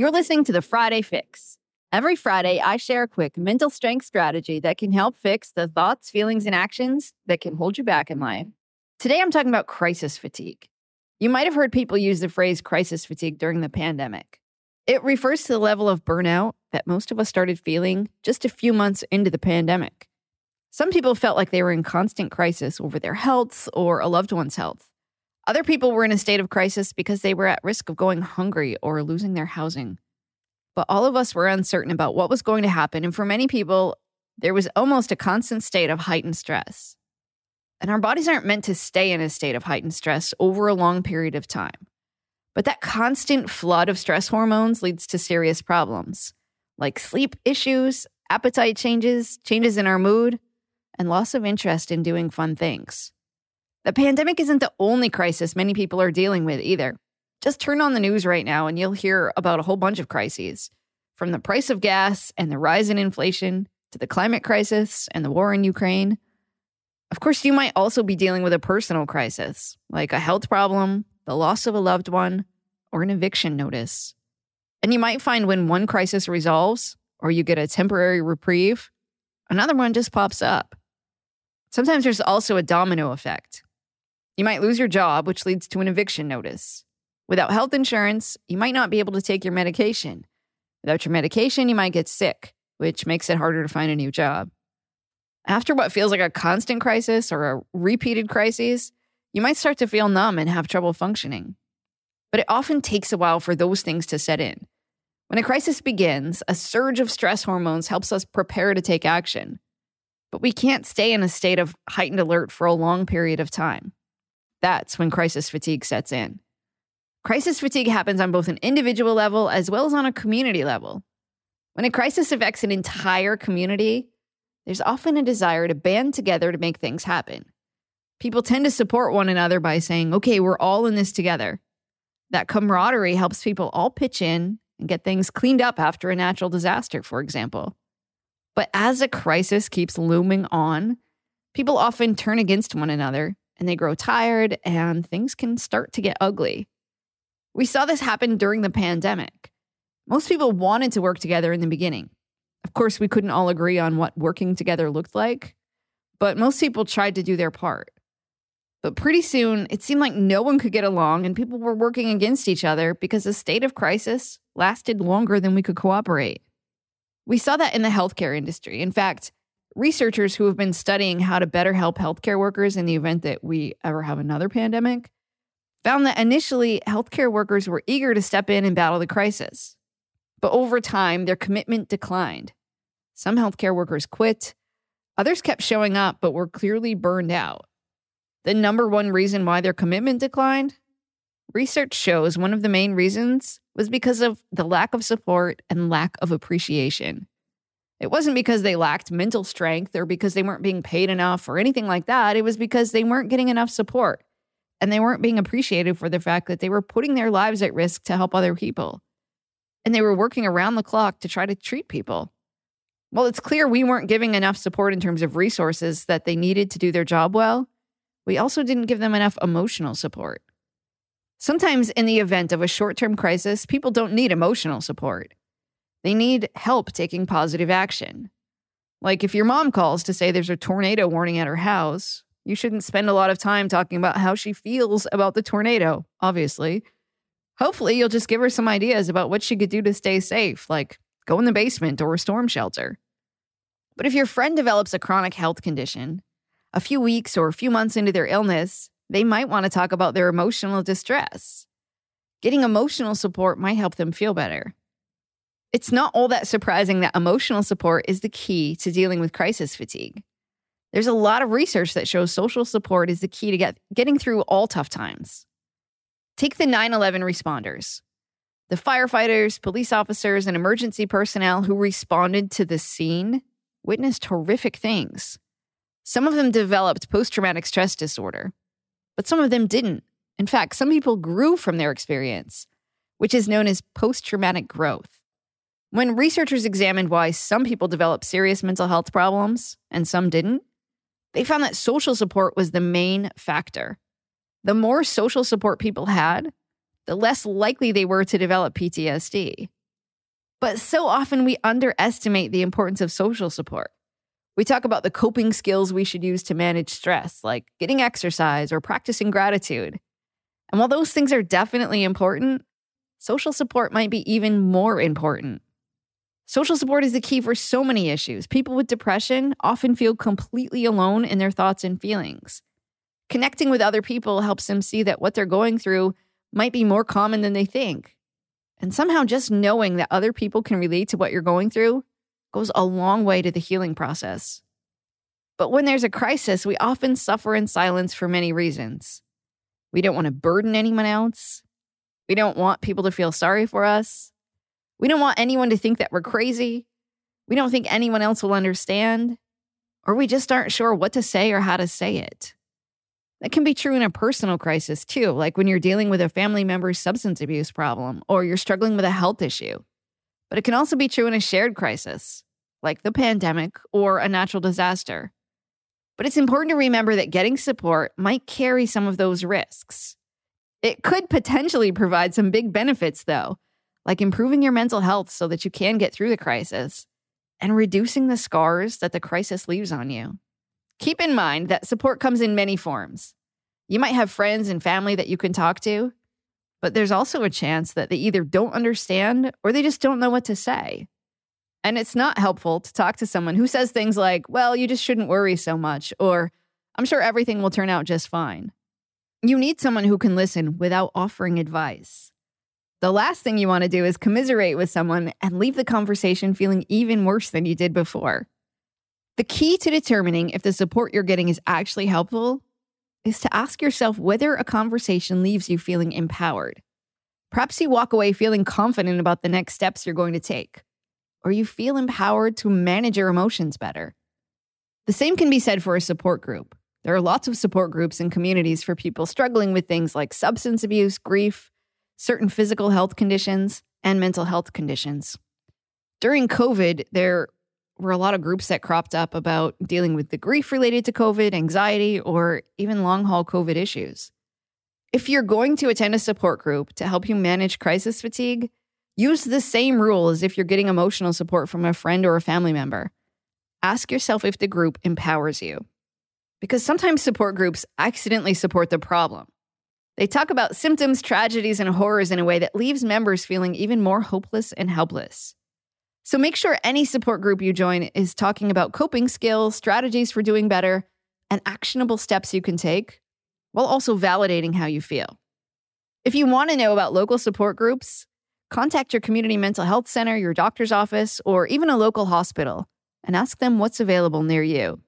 You're listening to the Friday Fix. Every Friday, I share a quick mental strength strategy that can help fix the thoughts, feelings, and actions that can hold you back in life. Today, I'm talking about crisis fatigue. You might have heard people use the phrase crisis fatigue during the pandemic. It refers to the level of burnout that most of us started feeling just a few months into the pandemic. Some people felt like they were in constant crisis over their health or a loved one's health. Other people were in a state of crisis because they were at risk of going hungry or losing their housing. But all of us were uncertain about what was going to happen, and for many people, there was almost a constant state of heightened stress. And our bodies aren't meant to stay in a state of heightened stress over a long period of time. But that constant flood of stress hormones leads to serious problems like sleep issues, appetite changes, changes in our mood, and loss of interest in doing fun things. The pandemic isn't the only crisis many people are dealing with either. Just turn on the news right now and you'll hear about a whole bunch of crises from the price of gas and the rise in inflation to the climate crisis and the war in Ukraine. Of course, you might also be dealing with a personal crisis, like a health problem, the loss of a loved one, or an eviction notice. And you might find when one crisis resolves or you get a temporary reprieve, another one just pops up. Sometimes there's also a domino effect. You might lose your job, which leads to an eviction notice. Without health insurance, you might not be able to take your medication. Without your medication, you might get sick, which makes it harder to find a new job. After what feels like a constant crisis or a repeated crisis, you might start to feel numb and have trouble functioning. But it often takes a while for those things to set in. When a crisis begins, a surge of stress hormones helps us prepare to take action. But we can't stay in a state of heightened alert for a long period of time. That's when crisis fatigue sets in. Crisis fatigue happens on both an individual level as well as on a community level. When a crisis affects an entire community, there's often a desire to band together to make things happen. People tend to support one another by saying, okay, we're all in this together. That camaraderie helps people all pitch in and get things cleaned up after a natural disaster, for example. But as a crisis keeps looming on, people often turn against one another and they grow tired and things can start to get ugly. We saw this happen during the pandemic. Most people wanted to work together in the beginning. Of course, we couldn't all agree on what working together looked like, but most people tried to do their part. But pretty soon, it seemed like no one could get along and people were working against each other because the state of crisis lasted longer than we could cooperate. We saw that in the healthcare industry. In fact, researchers who have been studying how to better help healthcare workers in the event that we ever have another pandemic found that initially healthcare workers were eager to step in and battle the crisis. But over time, their commitment declined. Some healthcare workers quit, others kept showing up but were clearly burned out. The number one reason why their commitment declined? Research shows one of the main reasons was because of the lack of support and lack of appreciation. It wasn't because they lacked mental strength or because they weren't being paid enough or anything like that. It was because they weren't getting enough support and they weren't being appreciated for the fact that they were putting their lives at risk to help other people. And they were working around the clock to try to treat people. Well, it's clear we weren't giving enough support in terms of resources that they needed to do their job well. We also didn't give them enough emotional support. Sometimes, in the event of a short term crisis, people don't need emotional support. They need help taking positive action. Like if your mom calls to say there's a tornado warning at her house, you shouldn't spend a lot of time talking about how she feels about the tornado, obviously. Hopefully, you'll just give her some ideas about what she could do to stay safe, like go in the basement or a storm shelter. But if your friend develops a chronic health condition, a few weeks or a few months into their illness, they might want to talk about their emotional distress. Getting emotional support might help them feel better. It's not all that surprising that emotional support is the key to dealing with crisis fatigue. There's a lot of research that shows social support is the key to get, getting through all tough times. Take the 9 11 responders, the firefighters, police officers, and emergency personnel who responded to the scene witnessed horrific things. Some of them developed post traumatic stress disorder, but some of them didn't. In fact, some people grew from their experience, which is known as post traumatic growth. When researchers examined why some people developed serious mental health problems and some didn't, they found that social support was the main factor. The more social support people had, the less likely they were to develop PTSD. But so often we underestimate the importance of social support. We talk about the coping skills we should use to manage stress, like getting exercise or practicing gratitude. And while those things are definitely important, social support might be even more important. Social support is the key for so many issues. People with depression often feel completely alone in their thoughts and feelings. Connecting with other people helps them see that what they're going through might be more common than they think. And somehow just knowing that other people can relate to what you're going through goes a long way to the healing process. But when there's a crisis, we often suffer in silence for many reasons. We don't want to burden anyone else. We don't want people to feel sorry for us. We don't want anyone to think that we're crazy. We don't think anyone else will understand. Or we just aren't sure what to say or how to say it. That can be true in a personal crisis too, like when you're dealing with a family member's substance abuse problem or you're struggling with a health issue. But it can also be true in a shared crisis, like the pandemic or a natural disaster. But it's important to remember that getting support might carry some of those risks. It could potentially provide some big benefits, though, like improving your mental health so that you can get through the crisis and reducing the scars that the crisis leaves on you. Keep in mind that support comes in many forms. You might have friends and family that you can talk to, but there's also a chance that they either don't understand or they just don't know what to say. And it's not helpful to talk to someone who says things like, well, you just shouldn't worry so much, or I'm sure everything will turn out just fine. You need someone who can listen without offering advice. The last thing you want to do is commiserate with someone and leave the conversation feeling even worse than you did before. The key to determining if the support you're getting is actually helpful is to ask yourself whether a conversation leaves you feeling empowered. Perhaps you walk away feeling confident about the next steps you're going to take, or you feel empowered to manage your emotions better. The same can be said for a support group. There are lots of support groups and communities for people struggling with things like substance abuse, grief, certain physical health conditions, and mental health conditions. During COVID, there were a lot of groups that cropped up about dealing with the grief related to COVID, anxiety, or even long haul COVID issues. If you're going to attend a support group to help you manage crisis fatigue, use the same rule as if you're getting emotional support from a friend or a family member. Ask yourself if the group empowers you. Because sometimes support groups accidentally support the problem. They talk about symptoms, tragedies, and horrors in a way that leaves members feeling even more hopeless and helpless. So make sure any support group you join is talking about coping skills, strategies for doing better, and actionable steps you can take, while also validating how you feel. If you want to know about local support groups, contact your community mental health center, your doctor's office, or even a local hospital and ask them what's available near you.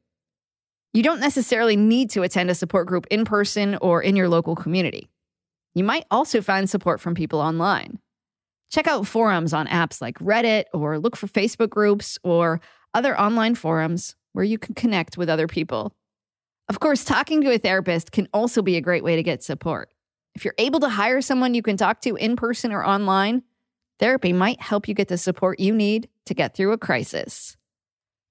You don't necessarily need to attend a support group in person or in your local community. You might also find support from people online. Check out forums on apps like Reddit or look for Facebook groups or other online forums where you can connect with other people. Of course, talking to a therapist can also be a great way to get support. If you're able to hire someone you can talk to in person or online, therapy might help you get the support you need to get through a crisis.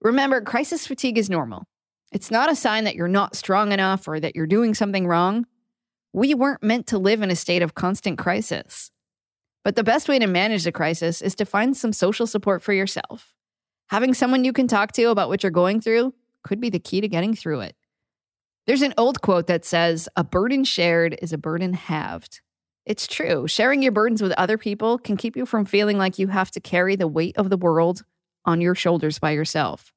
Remember, crisis fatigue is normal. It's not a sign that you're not strong enough or that you're doing something wrong. We weren't meant to live in a state of constant crisis. But the best way to manage the crisis is to find some social support for yourself. Having someone you can talk to about what you're going through could be the key to getting through it. There's an old quote that says, A burden shared is a burden halved. It's true. Sharing your burdens with other people can keep you from feeling like you have to carry the weight of the world on your shoulders by yourself.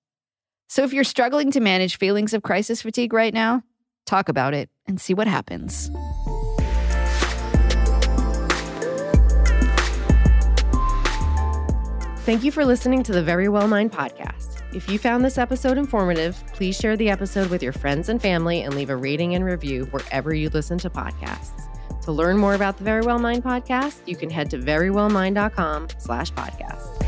So if you're struggling to manage feelings of crisis fatigue right now, talk about it and see what happens. Thank you for listening to the Verywell Mind podcast. If you found this episode informative, please share the episode with your friends and family and leave a rating and review wherever you listen to podcasts. To learn more about the Verywell Mind podcast, you can head to verywellmind.com slash podcast.